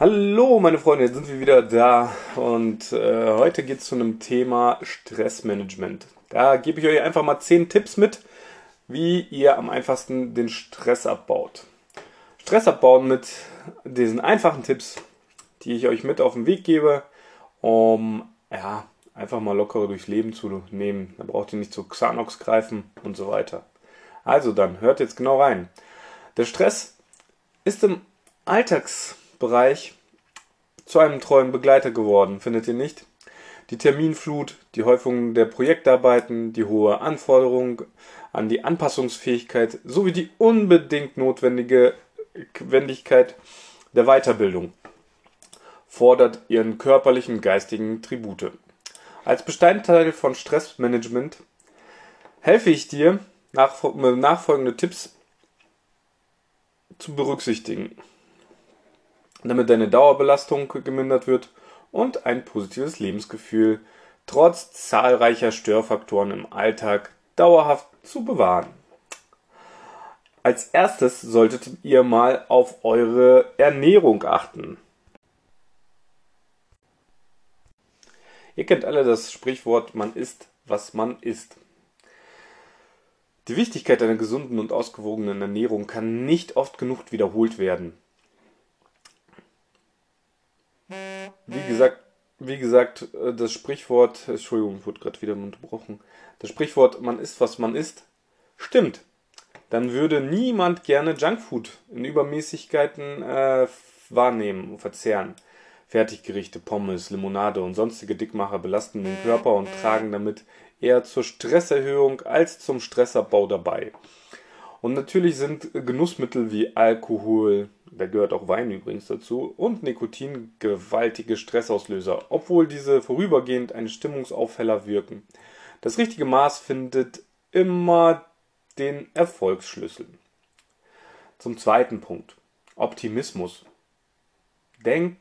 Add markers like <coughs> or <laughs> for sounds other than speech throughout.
Hallo meine Freunde, jetzt sind wir wieder da und äh, heute geht es zu einem Thema Stressmanagement. Da gebe ich euch einfach mal 10 Tipps mit, wie ihr am einfachsten den Stress abbaut. Stress abbauen mit diesen einfachen Tipps, die ich euch mit auf den Weg gebe, um ja, einfach mal lockere durchs Leben zu nehmen. Da braucht ihr nicht zu Xanox greifen und so weiter. Also dann, hört jetzt genau rein. Der Stress ist im Alltagsbereich zu einem treuen Begleiter geworden, findet ihr nicht? Die Terminflut, die Häufung der Projektarbeiten, die hohe Anforderung an die Anpassungsfähigkeit sowie die unbedingt notwendige Wendigkeit der Weiterbildung fordert ihren körperlichen geistigen Tribute. Als Bestandteil von Stressmanagement helfe ich dir, nachfolgende Tipps zu berücksichtigen, damit deine Dauerbelastung gemindert wird und ein positives Lebensgefühl trotz zahlreicher Störfaktoren im Alltag dauerhaft zu bewahren. Als erstes solltet ihr mal auf eure Ernährung achten. Ihr kennt alle das Sprichwort, man isst, was man isst. Die Wichtigkeit einer gesunden und ausgewogenen Ernährung kann nicht oft genug wiederholt werden. Wie gesagt, wie gesagt, äh, das Sprichwort, Entschuldigung, ich wurde gerade wieder unterbrochen. Das Sprichwort, man isst, was man isst, stimmt. Dann würde niemand gerne Junkfood in Übermäßigkeiten äh, wahrnehmen und verzehren. Fertiggerichte, Pommes, Limonade und sonstige Dickmacher belasten den Körper und tragen damit eher zur Stresserhöhung als zum Stressabbau dabei. Und natürlich sind Genussmittel wie Alkohol, da gehört auch Wein übrigens dazu, und Nikotin gewaltige Stressauslöser, obwohl diese vorübergehend einen Stimmungsaufheller wirken. Das richtige Maß findet immer den Erfolgsschlüssel. Zum zweiten Punkt. Optimismus. Denk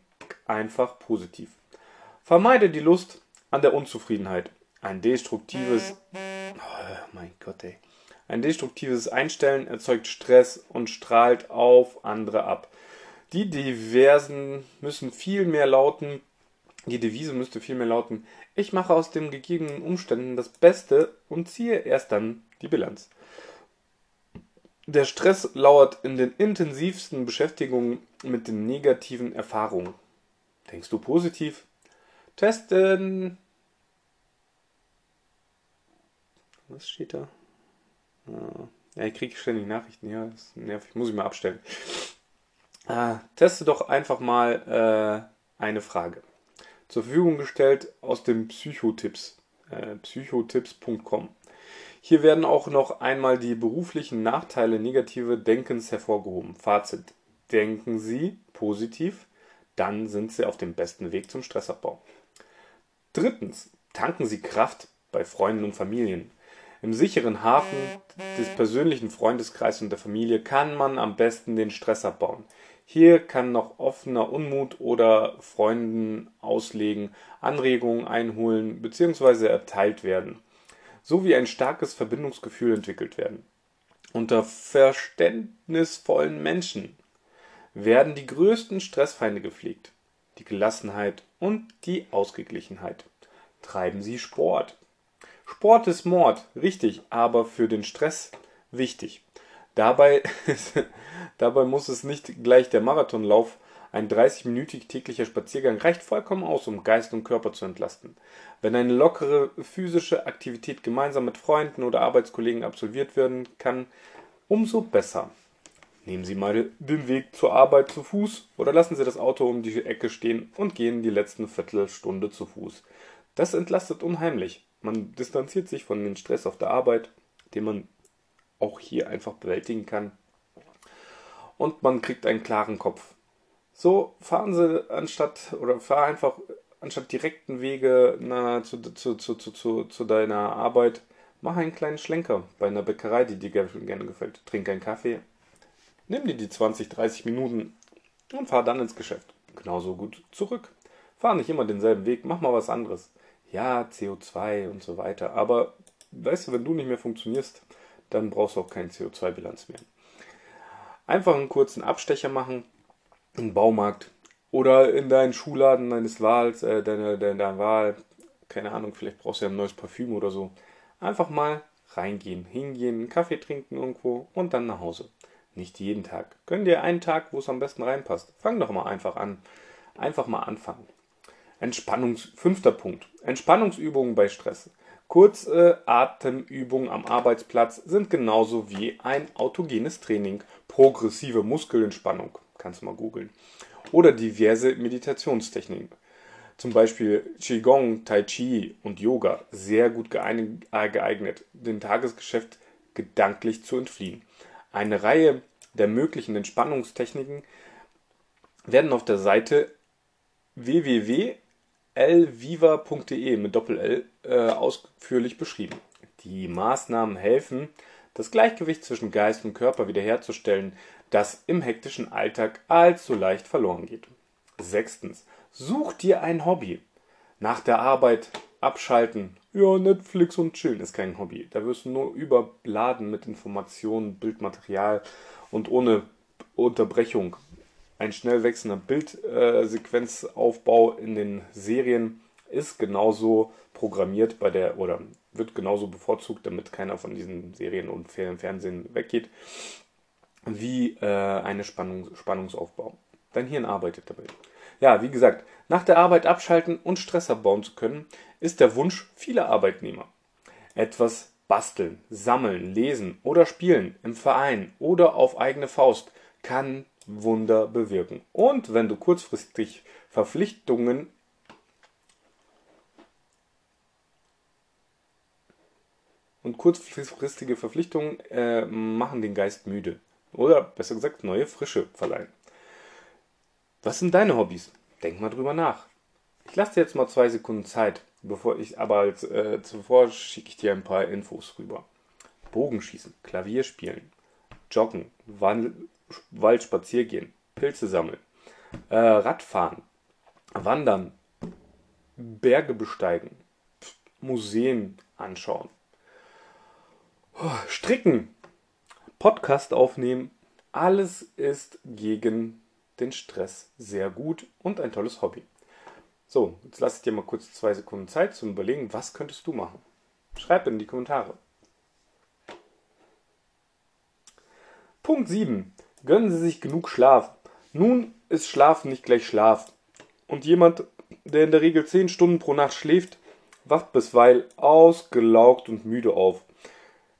einfach positiv. Vermeide die Lust an der Unzufriedenheit. Ein destruktives, oh mein Gott, ey. Ein destruktives Einstellen erzeugt Stress und strahlt auf andere ab. Die Diversen müssen viel mehr lauten, die Devise müsste viel mehr lauten, ich mache aus den gegebenen Umständen das Beste und ziehe erst dann die Bilanz. Der Stress lauert in den intensivsten Beschäftigungen mit den negativen Erfahrungen. Denkst du positiv? Testen. Was steht da? Ja, ich kriege ständig Nachrichten. Ja, das ist nervig. Muss ich mal abstellen. Ah, teste doch einfach mal äh, eine Frage. Zur Verfügung gestellt aus dem Psychotipps. Äh, psychotipps.com. Hier werden auch noch einmal die beruflichen Nachteile negative Denkens hervorgehoben. Fazit. Denken Sie positiv, dann sind Sie auf dem besten Weg zum Stressabbau. Drittens, tanken Sie Kraft bei Freunden und Familien. Im sicheren Hafen des persönlichen Freundeskreises und der Familie kann man am besten den Stress abbauen. Hier kann noch offener Unmut oder Freunden auslegen, Anregungen einholen bzw. erteilt werden, sowie ein starkes Verbindungsgefühl entwickelt werden. Unter verständnisvollen Menschen werden die größten Stressfeinde gepflegt. Die Gelassenheit und die Ausgeglichenheit. Treiben Sie Sport. Sport ist Mord, richtig, aber für den Stress wichtig. Dabei, <laughs> dabei muss es nicht gleich der Marathonlauf, ein 30-minütig täglicher Spaziergang reicht vollkommen aus, um Geist und Körper zu entlasten. Wenn eine lockere physische Aktivität gemeinsam mit Freunden oder Arbeitskollegen absolviert werden kann, umso besser. Nehmen Sie mal den Weg zur Arbeit zu Fuß oder lassen Sie das Auto um die Ecke stehen und gehen die letzten Viertelstunde zu Fuß. Das entlastet unheimlich. Man distanziert sich von dem Stress auf der Arbeit, den man auch hier einfach bewältigen kann. Und man kriegt einen klaren Kopf. So fahren Sie anstatt oder fahr einfach anstatt direkten Wege na, zu, zu, zu, zu, zu deiner Arbeit, mach einen kleinen Schlenker bei einer Bäckerei, die dir gerne gefällt. Trink einen Kaffee, Nimm dir die 20, 30 Minuten und fahr dann ins Geschäft. Genauso gut zurück. Fahr nicht immer denselben Weg, mach mal was anderes. Ja, CO2 und so weiter. Aber weißt du, wenn du nicht mehr funktionierst, dann brauchst du auch keine CO2-Bilanz mehr. Einfach einen kurzen Abstecher machen, im Baumarkt, Oder in deinen Schuhladen deines Wahls, äh, deiner, deiner Wahl, keine Ahnung, vielleicht brauchst du ja ein neues Parfüm oder so. Einfach mal reingehen, hingehen, einen Kaffee trinken irgendwo und dann nach Hause. Nicht jeden Tag. Gönn dir einen Tag, wo es am besten reinpasst. Fang doch mal einfach an. Einfach mal anfangen. Entspannungs fünfter Punkt. Entspannungsübungen bei Stress. Kurze Atemübungen am Arbeitsplatz sind genauso wie ein autogenes Training. Progressive Muskelentspannung. Kannst du mal googeln. Oder diverse Meditationstechniken. Zum Beispiel Qigong, Tai Chi und Yoga. Sehr gut geeignet, dem Tagesgeschäft gedanklich zu entfliehen. Eine Reihe der möglichen Entspannungstechniken werden auf der Seite www.lviva.de mit Doppel-L äh, ausführlich beschrieben. Die Maßnahmen helfen, das Gleichgewicht zwischen Geist und Körper wiederherzustellen, das im hektischen Alltag allzu leicht verloren geht. Sechstens. Such dir ein Hobby. Nach der Arbeit abschalten. Ja, Netflix und chillen ist kein Hobby. Da wirst du nur überladen mit Informationen, Bildmaterial und ohne Unterbrechung. Ein schnell wechselnder Bildsequenzaufbau in den Serien ist genauso programmiert bei der oder wird genauso bevorzugt, damit keiner von diesen Serien und Fernsehen weggeht, wie äh, eine Spannung, Spannungsaufbau. Dein Hirn arbeitet dabei. Ja, wie gesagt, nach der Arbeit abschalten und Stress abbauen zu können, ist der Wunsch vieler Arbeitnehmer. Etwas basteln, sammeln, lesen oder spielen im Verein oder auf eigene Faust kann Wunder bewirken. Und wenn du kurzfristig Verpflichtungen und kurzfristige Verpflichtungen äh, machen den Geist müde. Oder besser gesagt, neue Frische verleihen. Was sind deine Hobbys? Denk mal drüber nach. Ich lasse dir jetzt mal zwei Sekunden Zeit, bevor ich, aber als, äh, zuvor schicke ich dir ein paar Infos rüber. Bogenschießen, Klavier spielen, Joggen, Wand, Wald spazieren Pilze sammeln, äh, Radfahren, Wandern, Berge besteigen, Museen anschauen, Stricken, Podcast aufnehmen, alles ist gegen den Stress sehr gut und ein tolles Hobby. So, jetzt lasse ich dir mal kurz zwei Sekunden Zeit zum Überlegen, was könntest du machen? Schreib in die Kommentare. Punkt 7. Gönnen Sie sich genug Schlaf. Nun ist Schlafen nicht gleich Schlaf. Und jemand, der in der Regel 10 Stunden pro Nacht schläft, wacht bisweilen ausgelaugt und müde auf.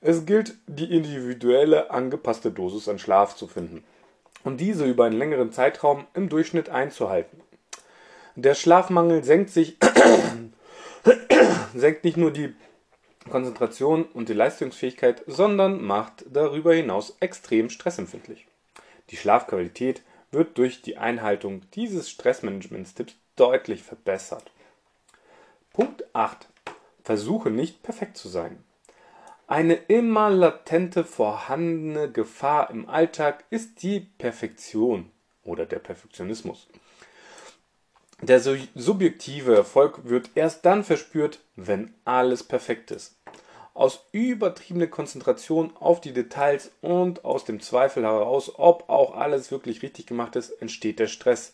Es gilt, die individuelle angepasste Dosis an Schlaf zu finden und diese über einen längeren Zeitraum im Durchschnitt einzuhalten. Der Schlafmangel senkt sich <coughs> senkt nicht nur die Konzentration und die Leistungsfähigkeit, sondern macht darüber hinaus extrem stressempfindlich. Die Schlafqualität wird durch die Einhaltung dieses Stressmanagementstipps deutlich verbessert. Punkt 8. Versuche nicht perfekt zu sein. Eine immer latente vorhandene Gefahr im Alltag ist die Perfektion oder der Perfektionismus. Der subjektive Erfolg wird erst dann verspürt, wenn alles perfekt ist. Aus übertriebener Konzentration auf die Details und aus dem Zweifel heraus, ob auch alles wirklich richtig gemacht ist, entsteht der Stress.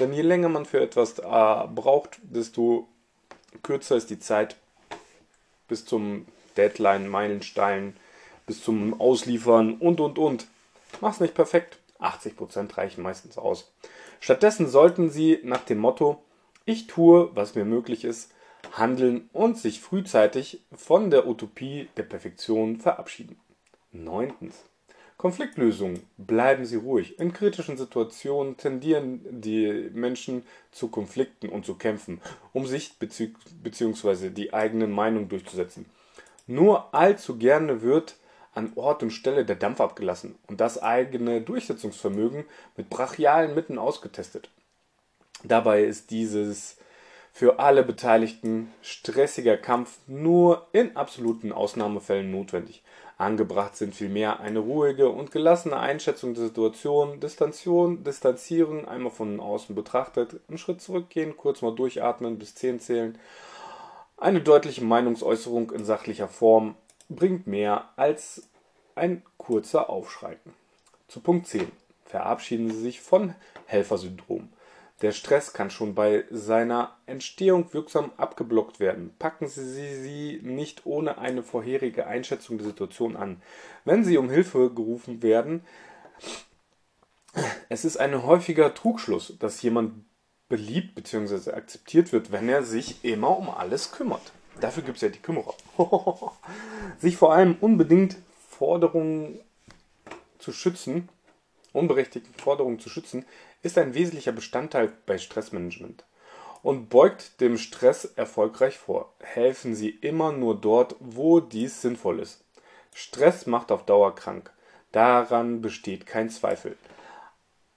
Denn je länger man für etwas äh, braucht, desto kürzer ist die Zeit bis zum Deadline, Meilenstein, bis zum Ausliefern und und und. Mach's nicht perfekt. 80% reichen meistens aus. Stattdessen sollten Sie nach dem Motto Ich tue, was mir möglich ist, handeln und sich frühzeitig von der Utopie der Perfektion verabschieden. Neuntens. Konfliktlösung. Bleiben Sie ruhig. In kritischen Situationen tendieren die Menschen zu Konflikten und zu kämpfen, um sich bzw. die eigene Meinung durchzusetzen. Nur allzu gerne wird an Ort und Stelle der Dampf abgelassen und das eigene Durchsetzungsvermögen mit brachialen Mitteln ausgetestet. Dabei ist dieses für alle Beteiligten stressiger Kampf nur in absoluten Ausnahmefällen notwendig. Angebracht sind vielmehr eine ruhige und gelassene Einschätzung der Situation, Distanzieren, Distanzieren, einmal von außen betrachtet, einen Schritt zurückgehen, kurz mal durchatmen, bis 10 zählen eine deutliche Meinungsäußerung in sachlicher Form bringt mehr als ein kurzer Aufschrei. Zu Punkt 10. Verabschieden Sie sich von Helfersyndrom. Der Stress kann schon bei seiner Entstehung wirksam abgeblockt werden. Packen Sie sie nicht ohne eine vorherige Einschätzung der Situation an. Wenn Sie um Hilfe gerufen werden, es ist ein häufiger Trugschluss, dass jemand beliebt bzw. akzeptiert wird, wenn er sich immer um alles kümmert. Dafür gibt es ja die Kümmerer. <laughs> sich vor allem unbedingt Forderungen zu schützen, unberechtigten Forderungen zu schützen, ist ein wesentlicher Bestandteil bei Stressmanagement und beugt dem Stress erfolgreich vor. Helfen Sie immer nur dort, wo dies sinnvoll ist. Stress macht auf Dauer krank. Daran besteht kein Zweifel.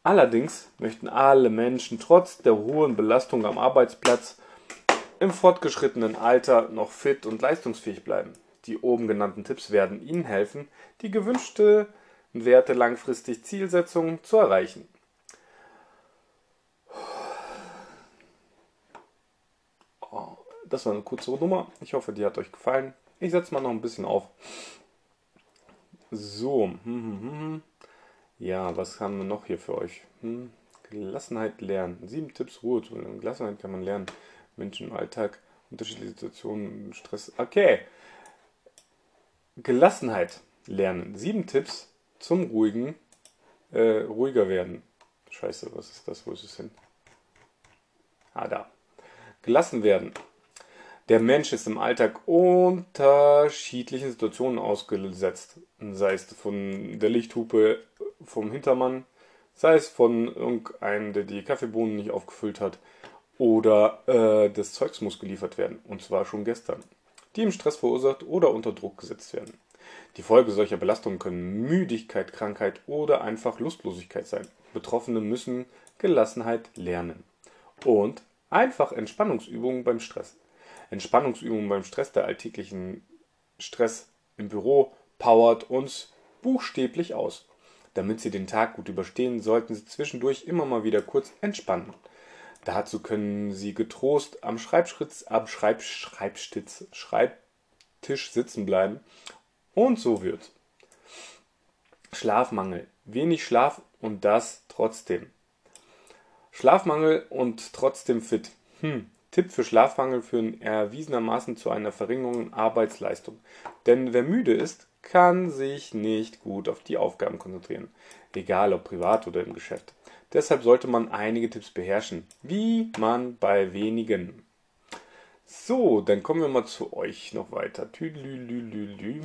Allerdings möchten alle Menschen trotz der hohen Belastung am Arbeitsplatz im fortgeschrittenen Alter noch fit und leistungsfähig bleiben. Die oben genannten Tipps werden Ihnen helfen, die gewünschte Werte langfristig Zielsetzungen zu erreichen. das war eine kurze Nummer. Ich hoffe, die hat euch gefallen. Ich setze mal noch ein bisschen auf. So. Hm, hm, hm, ja, was haben wir noch hier für euch? Gelassenheit lernen. Sieben Tipps, Ruhe zu lernen. Gelassenheit kann man lernen. Menschen im Alltag, unterschiedliche Situationen, Stress. Okay. Gelassenheit lernen. Sieben Tipps zum ruhigen, äh, ruhiger werden. Scheiße, was ist das? Wo ist es hin? Ah, da. Gelassen werden. Der Mensch ist im Alltag unterschiedlichen Situationen ausgesetzt. Sei es von der Lichthupe vom Hintermann, sei es von irgendeinem, der die Kaffeebohnen nicht aufgefüllt hat, oder äh, das Zeugs muss geliefert werden, und zwar schon gestern, die im Stress verursacht oder unter Druck gesetzt werden. Die Folge solcher Belastungen können Müdigkeit, Krankheit oder einfach Lustlosigkeit sein. Betroffene müssen Gelassenheit lernen. Und einfach Entspannungsübungen beim Stress. Entspannungsübungen beim Stress, der alltäglichen Stress im Büro, powert uns buchstäblich aus. Damit Sie den Tag gut überstehen, sollten Sie zwischendurch immer mal wieder kurz entspannen. Dazu können Sie getrost am Schreibschritz, am Schreib, Schreibtisch sitzen bleiben. Und so wird. Schlafmangel. Wenig Schlaf und das trotzdem. Schlafmangel und trotzdem fit. Hm, Tipp für Schlafmangel führen erwiesenermaßen zu einer Verringerung Arbeitsleistung. Denn wer müde ist, kann sich nicht gut auf die Aufgaben konzentrieren, egal ob privat oder im Geschäft. Deshalb sollte man einige Tipps beherrschen, wie man bei wenigen. So, dann kommen wir mal zu euch noch weiter. Tüdelülülülü.